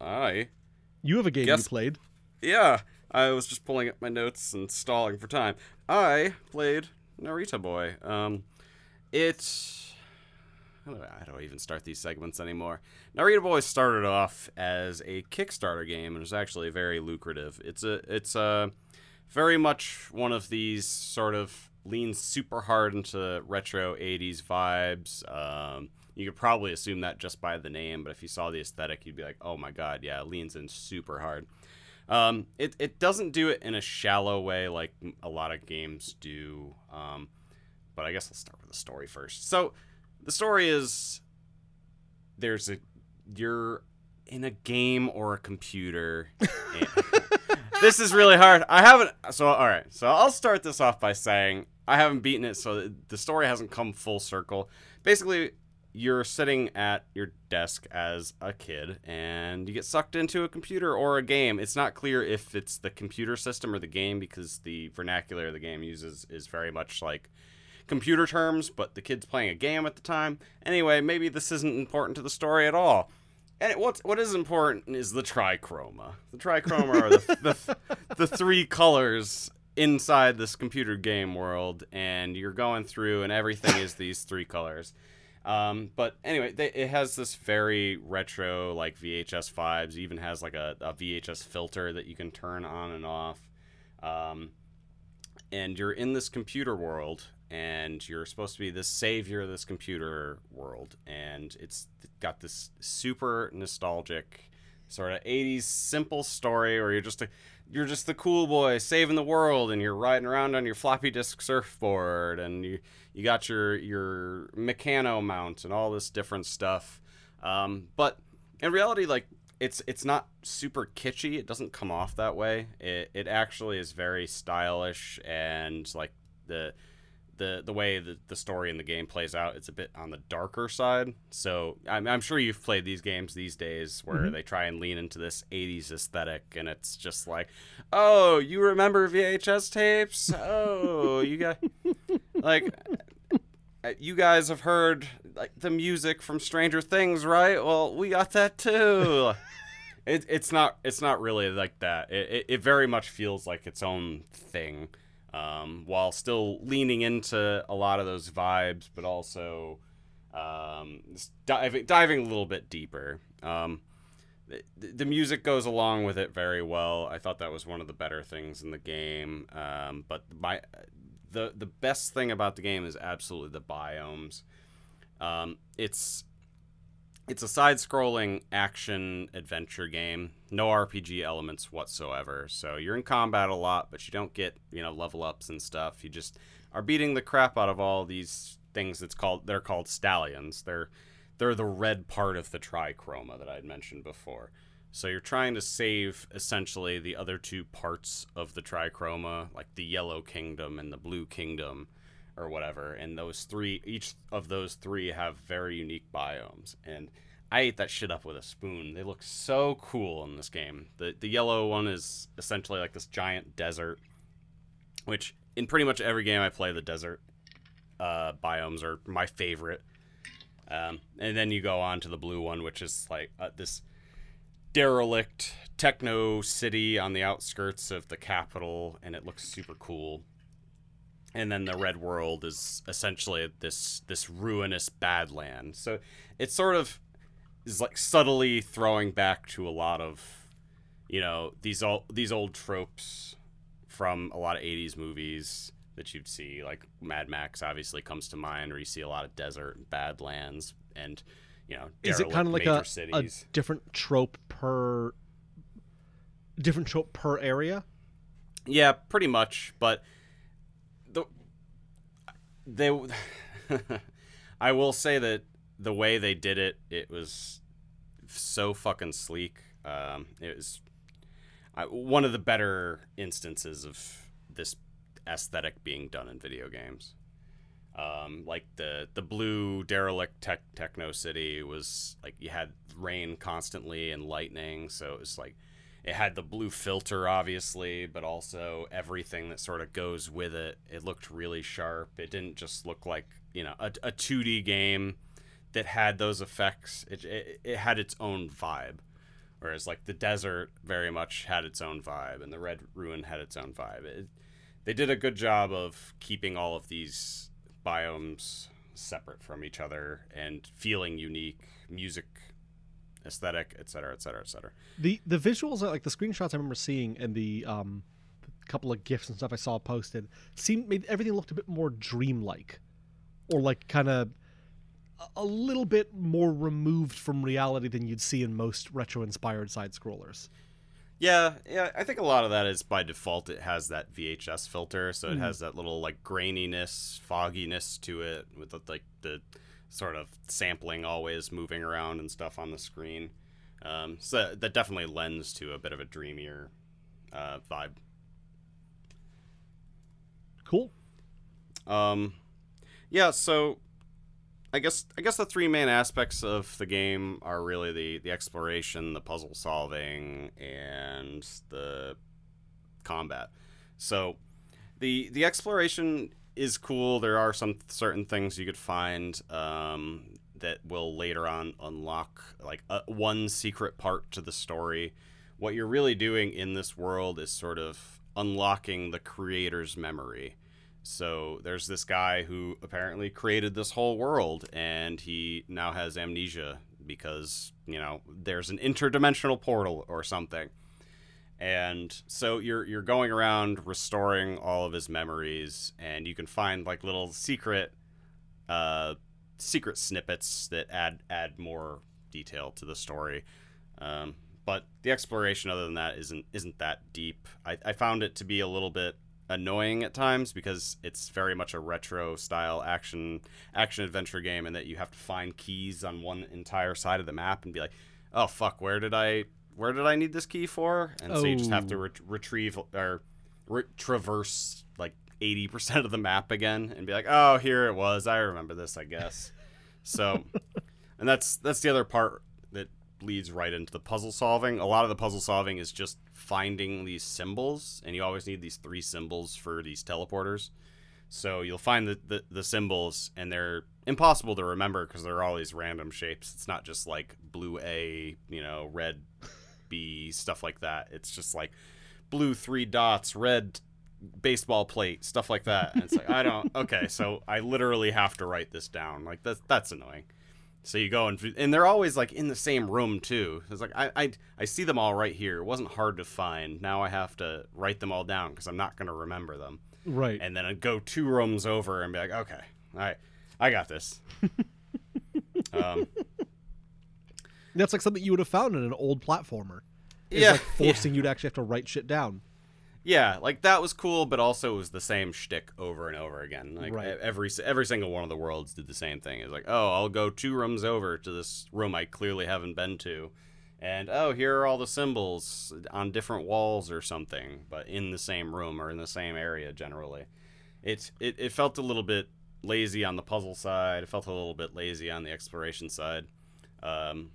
I. You have a game guess, you played. Yeah, I was just pulling up my notes and stalling for time. I played Narita Boy. Um, it I even start these segments anymore? Narita Boy started off as a Kickstarter game and was actually very lucrative. It's a it's a very much one of these sort of leans super hard into retro 80s vibes. Um, you could probably assume that just by the name, but if you saw the aesthetic, you'd be like, oh my god, yeah, it leans in super hard. Um, it, it doesn't do it in a shallow way like a lot of games do. Um, but I guess I'll start with the story first. So the story is there's a you're in a game or a computer. this is really hard. I haven't. So all right. So I'll start this off by saying I haven't beaten it, so the story hasn't come full circle. Basically, you're sitting at your desk as a kid and you get sucked into a computer or a game. It's not clear if it's the computer system or the game because the vernacular the game uses is very much like computer terms, but the kid's playing a game at the time. Anyway, maybe this isn't important to the story at all. And what's what is important is the trichroma. The trichroma are the, the, the three colors inside this computer game world, and you're going through, and everything is these three colors. Um, but anyway, they, it has this very retro, like VHS vibes. It even has like a, a VHS filter that you can turn on and off. Um, and you're in this computer world, and you're supposed to be the savior of this computer world and it's got this super nostalgic sort of 80s simple story where you're just a you're just the cool boy saving the world and you're riding around on your floppy disk surfboard and you you got your your mechano mount and all this different stuff. Um, but in reality like it's it's not super kitschy. It doesn't come off that way. It, it actually is very stylish and like the the the way the, the story and the game plays out, it's a bit on the darker side. So I'm, I'm sure you've played these games these days where mm-hmm. they try and lean into this 80s aesthetic, and it's just like, oh, you remember VHS tapes? Oh, you got like. Uh, you guys have heard like the music from Stranger Things, right? Well, we got that too. it, it's not it's not really like that. It, it, it very much feels like its own thing um, while still leaning into a lot of those vibes, but also um, diving diving a little bit deeper. Um, the, the music goes along with it very well. I thought that was one of the better things in the game. Um, but my the the best thing about the game is absolutely the biomes. Um, it's it's a side-scrolling action adventure game. No RPG elements whatsoever. So you're in combat a lot, but you don't get you know level ups and stuff. You just are beating the crap out of all these things. That's called they're called stallions. They're they're the red part of the trichroma that I'd mentioned before. So you're trying to save essentially the other two parts of the trichroma, like the yellow kingdom and the blue kingdom or whatever. And those three each of those three have very unique biomes. And I ate that shit up with a spoon. They look so cool in this game. The the yellow one is essentially like this giant desert, which in pretty much every game I play, the desert uh, biomes are my favorite. Um, and then you go on to the blue one, which is like uh, this derelict techno city on the outskirts of the capital, and it looks super cool. And then the red world is essentially this this ruinous badland. So it's sort of is like subtly throwing back to a lot of, you know, these all these old tropes from a lot of '80s movies that you'd see. Like Mad Max obviously comes to mind, where you see a lot of desert and badlands, and you know, is it kind of like a, a different trope per different trope per area? Yeah, pretty much. But they, I will say that the way they did it, it was so fucking sleek. Um, it was I, one of the better instances of this aesthetic being done in video games. Um, like the the blue derelict tech, techno city was like you had rain constantly and lightning, so it was like it had the blue filter obviously, but also everything that sort of goes with it. It looked really sharp. It didn't just look like you know a, a 2D game that had those effects. It, it it had its own vibe. Whereas like the desert very much had its own vibe, and the red ruin had its own vibe. It, they did a good job of keeping all of these biomes separate from each other and feeling unique music aesthetic et cetera et cetera et cetera the the visuals like the screenshots i remember seeing and the um couple of gifs and stuff i saw posted seemed made everything looked a bit more dreamlike or like kind of a little bit more removed from reality than you'd see in most retro inspired side scrollers yeah, yeah, I think a lot of that is by default it has that VHS filter, so it mm. has that little like graininess, fogginess to it with the, like the sort of sampling always moving around and stuff on the screen. Um, so that definitely lends to a bit of a dreamier uh, vibe. Cool. Um, yeah, so I guess I guess the three main aspects of the game are really the the exploration, the puzzle solving, and the combat. So the the exploration is cool. There are some certain things you could find um, that will later on unlock like a, one secret part to the story. What you're really doing in this world is sort of unlocking the creator's memory. So there's this guy who apparently created this whole world, and he now has amnesia because you know there's an interdimensional portal or something. And so you're you're going around restoring all of his memories, and you can find like little secret, uh, secret snippets that add add more detail to the story. Um, but the exploration, other than that, isn't isn't that deep. I, I found it to be a little bit annoying at times because it's very much a retro style action action adventure game and that you have to find keys on one entire side of the map and be like oh fuck where did i where did i need this key for and oh. so you just have to oh. re- retrieve or re- traverse like 80% of the map again and be like oh here it was i remember this i guess so and that's that's the other part that leads right into the puzzle solving. A lot of the puzzle solving is just finding these symbols, and you always need these three symbols for these teleporters. So you'll find the, the, the symbols, and they're impossible to remember because they're all these random shapes. It's not just like blue A, you know, red B, stuff like that. It's just like blue three dots, red baseball plate, stuff like that. And it's like, I don't, okay, so I literally have to write this down. Like, that's, that's annoying. So you go and and they're always like in the same room too. It's like I I, I see them all right here. It wasn't hard to find. Now I have to write them all down because I'm not gonna remember them. Right. And then I'd go two rooms over and be like, okay, all right, I got this. um, That's like something you would have found in an old platformer. It's yeah, like forcing you to actually have to write shit down. yeah, like that was cool, but also it was the same shtick over and over again. Like Right. every every single one of the worlds did the same thing. It's like, oh, I'll go two rooms over to this room I clearly haven't been to, and oh, here are all the symbols on different walls or something, but in the same room or in the same area generally. It it, it felt a little bit lazy on the puzzle side. It felt a little bit lazy on the exploration side. Um,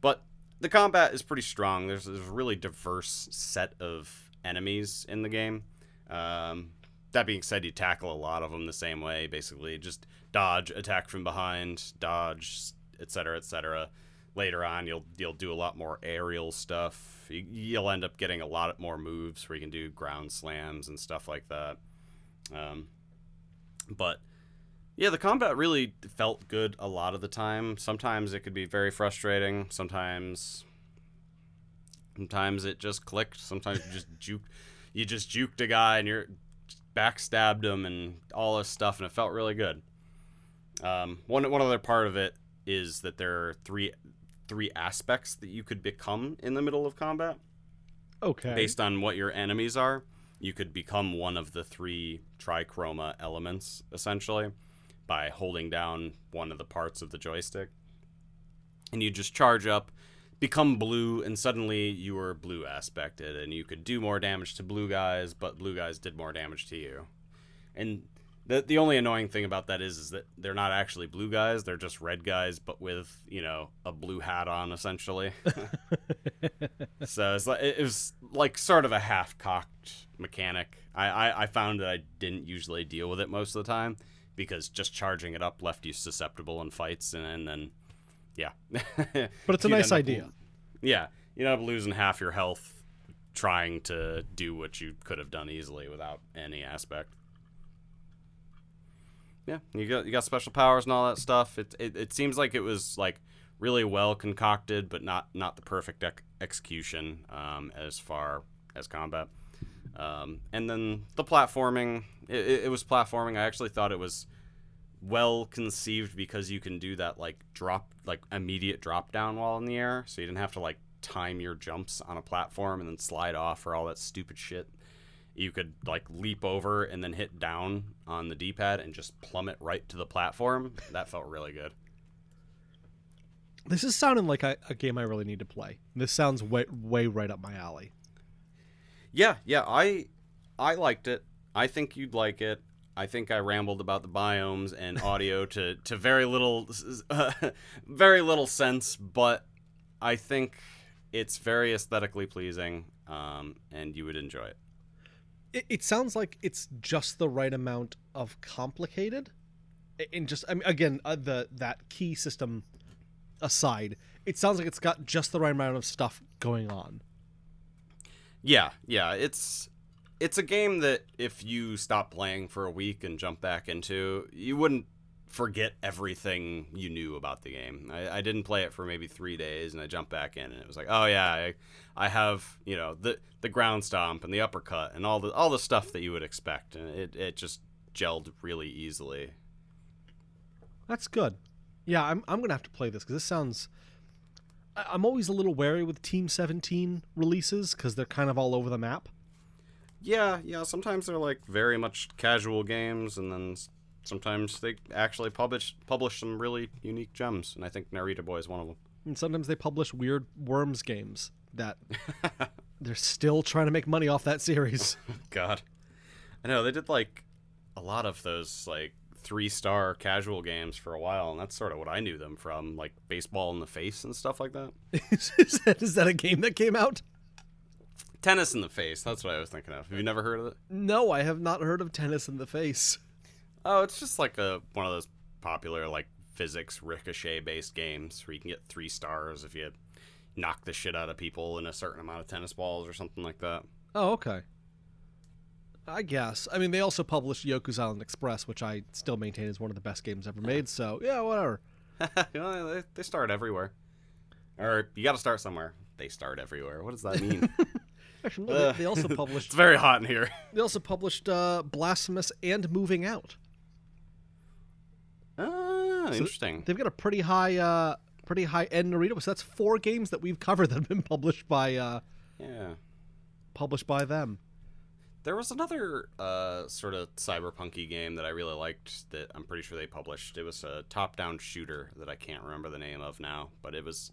but the combat is pretty strong. There's, there's a really diverse set of enemies in the game. Um, that being said, you tackle a lot of them the same way, basically just dodge, attack from behind, dodge, etc., etc. Later on, you'll you'll do a lot more aerial stuff. You, you'll end up getting a lot more moves where you can do ground slams and stuff like that. Um, but yeah, the combat really felt good a lot of the time. Sometimes it could be very frustrating. Sometimes, sometimes it just clicked. Sometimes you just juke, you just juked a guy and you're backstabbed him and all this stuff, and it felt really good. Um, one one other part of it is that there are three three aspects that you could become in the middle of combat Okay. based on what your enemies are. You could become one of the three trichroma elements essentially by holding down one of the parts of the joystick. And you just charge up, become blue, and suddenly you were blue aspected, and you could do more damage to blue guys, but blue guys did more damage to you. And the the only annoying thing about that is is that they're not actually blue guys; they're just red guys, but with you know a blue hat on, essentially. so it's like it was like sort of a half cocked mechanic. I, I I found that I didn't usually deal with it most of the time because just charging it up left you susceptible in fights, and, and then yeah. But it's a nice end up- idea. yeah, you end up losing half your health trying to do what you could have done easily without any aspect. Yeah, you got you got special powers and all that stuff. It it, it seems like it was like really well concocted, but not not the perfect ec- execution um, as far as combat. Um, and then the platforming, it, it, was platforming. I actually thought it was well conceived because you can do that like drop like immediate drop down while in the air so you didn't have to like time your jumps on a platform and then slide off or all that stupid shit you could like leap over and then hit down on the d-pad and just plummet right to the platform that felt really good This is sounding like a, a game I really need to play. This sounds way way right up my alley. Yeah yeah i i liked it i think you'd like it I think I rambled about the biomes and audio to, to very little very little sense, but I think it's very aesthetically pleasing, um, and you would enjoy it. It, it sounds like it's just the right amount of complicated, and just I mean, again uh, the that key system aside, it sounds like it's got just the right amount of stuff going on. Yeah, yeah, it's it's a game that if you stop playing for a week and jump back into, you wouldn't forget everything you knew about the game. I, I didn't play it for maybe three days, and I jumped back in, and it was like, oh yeah, I, I have you know the the ground stomp and the uppercut and all the all the stuff that you would expect, and it it just gelled really easily. That's good. Yeah, I'm I'm gonna have to play this because this sounds. I'm always a little wary with Team 17 releases because they're kind of all over the map. Yeah, yeah. Sometimes they're like very much casual games, and then sometimes they actually publish publish some really unique gems, and I think Narita Boy is one of them. And sometimes they publish weird Worms games that they're still trying to make money off that series. God, I know they did like a lot of those like three star casual games for a while, and that's sort of what I knew them from, like baseball in the face and stuff like that. is, that, is that a game that came out? Tennis in the face. That's what I was thinking of. Have you never heard of it? No, I have not heard of Tennis in the Face. Oh, it's just like a one of those popular like physics ricochet based games where you can get three stars if you knock the shit out of people in a certain amount of tennis balls or something like that. Oh, okay. I guess. I mean, they also published Yoku's Island Express, which I still maintain is one of the best games ever made. So yeah, whatever. Well, they, they start everywhere. Or you got to start somewhere. They start everywhere. What does that mean? Actually, no, Uh, they, also published. it's very hot in here. They also published uh, Blasphemous and Moving Out. Ah, interesting. They've got a pretty high, uh, pretty high end Narita. So that's four games that we've covered that have been published by, uh, Yeah. published by them. There was another uh, sort of cyberpunky game that I really liked that I'm pretty sure they published. It was a top-down shooter that I can't remember the name of now, but it was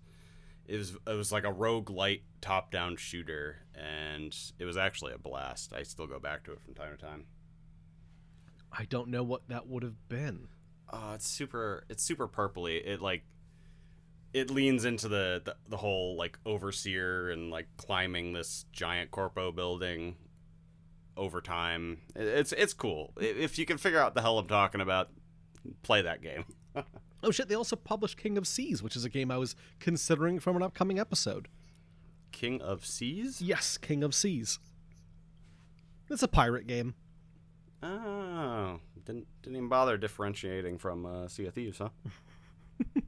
it was it was like a roguelite top-down shooter and it was actually a blast. I still go back to it from time to time. I don't know what that would have been. Oh, it's super it's super purpley. It like it leans into the, the the whole like overseer and like climbing this giant corpo building over time. It's it's cool. If you can figure out the hell I'm talking about, play that game. Oh shit! They also published King of Seas, which is a game I was considering from an upcoming episode. King of Seas? Yes, King of Seas. It's a pirate game. Oh, didn't didn't even bother differentiating from uh, Sea of Thieves, huh?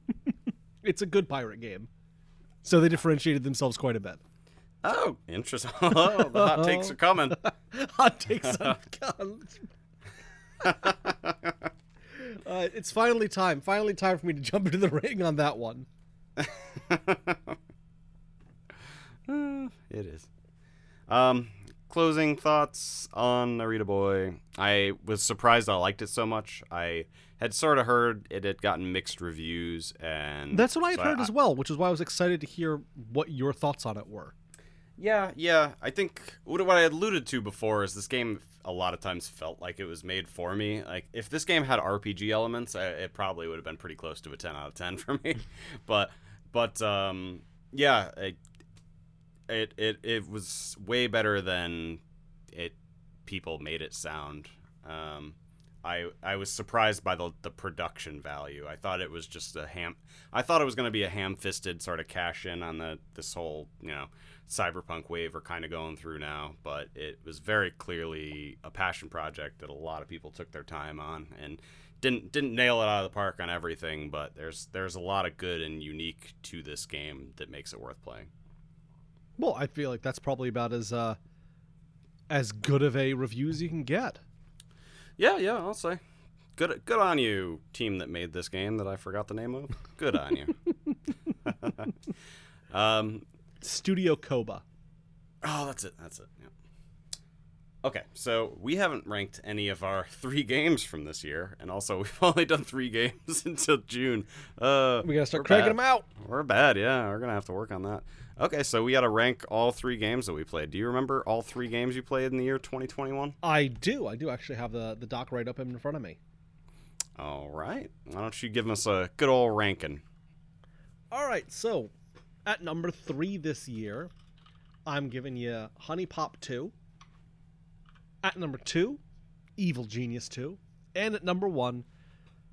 It's a good pirate game. So they differentiated themselves quite a bit. Oh, interesting. Oh, the hot takes are coming. Hot takes are coming. Uh, it's finally time. Finally time for me to jump into the ring on that one. Uh, it is. Um, closing thoughts on Narita Boy. I was surprised I liked it so much. I had sort of heard it had gotten mixed reviews, and That's what I had so heard as well, which is why I was excited to hear what your thoughts on it were. Yeah, yeah. I think what, what I alluded to before is this game a lot of times felt like it was made for me. Like if this game had RPG elements, I, it probably would have been pretty close to a 10 out of 10 for me. but but um yeah, it, it it it was way better than it people made it sound. Um I I was surprised by the the production value. I thought it was just a ham I thought it was going to be a ham-fisted sort of cash in on the this whole, you know, cyberpunk wave we're kind of going through now, but it was very clearly a passion project that a lot of people took their time on and didn't didn't nail it out of the park on everything, but there's there's a lot of good and unique to this game that makes it worth playing. Well, I feel like that's probably about as uh, as good of a review as you can get. Yeah, yeah, I'll say. Good good on you, team that made this game that I forgot the name of. Good on you. um Studio Koba. Oh, that's it. That's it. Yeah. Okay, so we haven't ranked any of our three games from this year, and also we've only done three games until June. Uh, We gotta start we're cranking bad. them out. We're bad, yeah. We're gonna have to work on that. Okay, so we got to rank all three games that we played. Do you remember all three games you played in the year 2021? I do. I do actually have the the doc right up in front of me. All right. Why don't you give us a good old ranking? All right, so at number three this year, I'm giving you Honey Pop 2. At number two, Evil Genius 2. And at number one,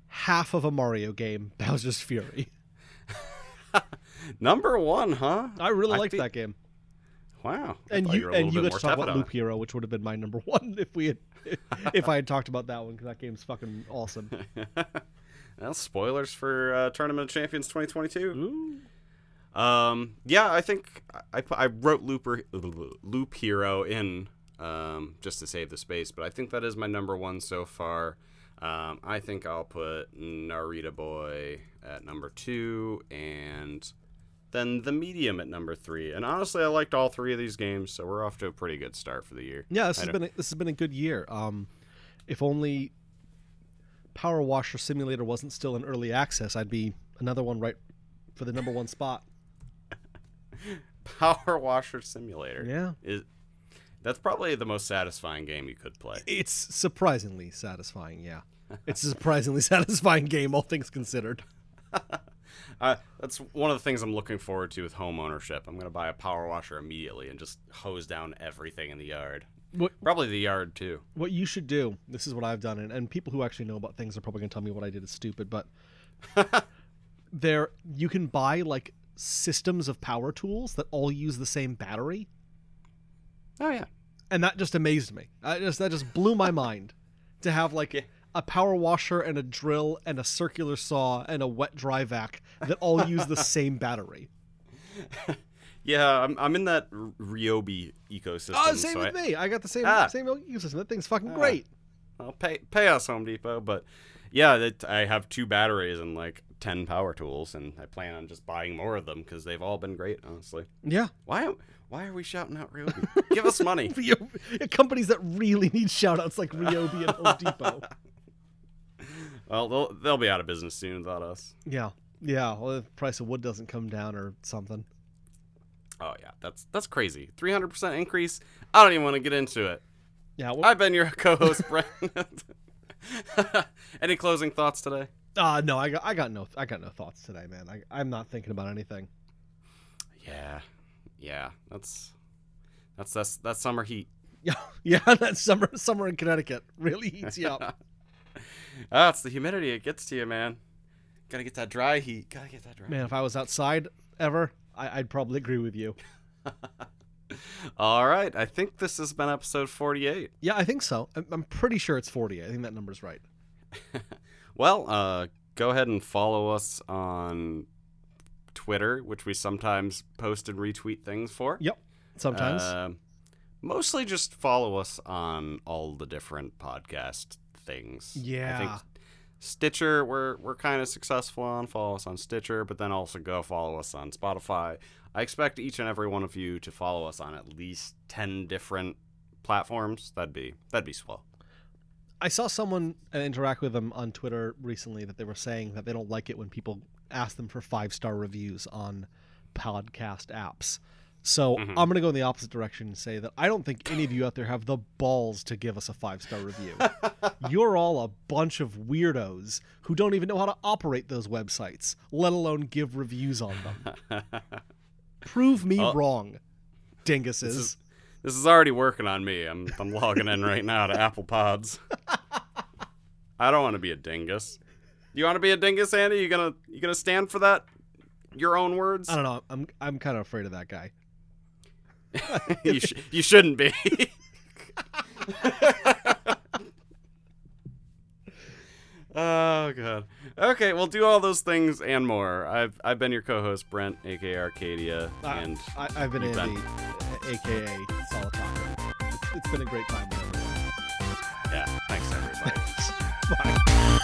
half of a Mario game, Bowser's Fury. Number one, huh? I really I liked fe- that game. Wow. I And you a and you bit got to talk about Loop. Hero, which would have been my number one if we had if I had talked about that one because that game's fucking awesome. well, spoilers for uh, Tournament of Champions 2022. Ooh. Um, yeah, I think I, I wrote Looper, Loop Hero in um, just to save the space, but I think that is my number one so far. Um, I think I'll put Narita Boy at number two, and then the Medium at number three. And honestly, I liked all three of these games, so we're off to a pretty good start for the year. Yeah, this I has don't- been a, this has been a good year. Um, if only Power Washer Simulator wasn't still in early access, I'd be another one right for the number one spot. Power Washer Simulator. Yeah, Is that's probably the most satisfying game you could play. it's surprisingly satisfying. Yeah, it's a surprisingly satisfying game, all things considered. Uh, that's one of the things I'm looking forward to with home ownership. I'm going to buy a power washer immediately and just hose down everything in the yard. What Probably the yard too. what you should do? This is what I've done, and, and people who actually know about things are probably going to tell me what I did is stupid, but there you can buy like systems of power tools that all use the same battery. Oh yeah. and that just amazed me. I just that just blew my mind to have like Yeah. a power washer and a drill and a circular saw and a wet dry vac that all use the same battery. Yeah, I'm, I'm in that Ryobi ecosystem. Oh, same so with I, me. I got the same Ah. same ecosystem. That thing's fucking Ah. great. I'll pay pay us Home Depot, but yeah, that I have two batteries and like ten power tools, and I plan on just buying more of them because they've all been great. Honestly, Yeah. why why are we shouting out Ryobi? Give us money. Ryobi, companies that really need shout outs like Ryobi and Home Depot. Well, they'll they'll be out of business soon without us. Yeah. Yeah. Well, if the price of wood doesn't come down or something. Oh yeah, that's that's crazy. Three hundred percent increase. I don't even want to get into it. Yeah. Well, I've been your co-host, Brent. Any closing thoughts today? Uh, no, I got, I got no, I got no thoughts today, man. I, I'm not thinking about anything. Yeah, yeah. That's that's that's that's summer heat. Yeah. Yeah. That summer, summer in Connecticut really heats you up. Ah, it's the humidity. It gets to you, man. Gotta get that dry heat. Gotta get that dry. Man, if I was outside ever, I, I'd probably agree with you. All right. I think this has been episode 48. Yeah, I think so. I'm, I'm pretty sure it's 40. I think that number's right. Well, uh, go ahead and follow us on Twitter, which we sometimes post and retweet things for. Yep. Sometimes. Uh, mostly just follow us on all the different podcast things. Yeah. I think. Stitcher, we're we're kind of successful on. Follow us on Stitcher, but then also go follow us on Spotify. I expect each and every one of you to follow us on at least ten different platforms. That'd be that'd be swell. I saw someone uh, interact with them on Twitter recently that they were saying that they don't like it when people ask them for five star reviews on podcast apps. So Mhm. I'm going to go in the opposite direction and say that I don't think any of you out there have the balls to give us a five star review. You're all a bunch of weirdos who don't even know how to operate those websites, let alone give reviews on them. Prove me Well, wrong, dinguses. Is- This is already working on me. I'm I'm logging in right now to Apple Pods. I don't want to be a dingus. You want to be a dingus, Andy? You gonna you gonna stand for that? Your own words? I don't know. I'm I'm kind of afraid of that guy. you, sh- you shouldn't be. oh god. Okay, we'll do all those things and more. I've I've been your co-host Brent, aka Arcadia, I- and I, I've been Andy, uh, aka Solitaka. It's, it's been a great time with everyone. Yeah, thanks everybody. Bye.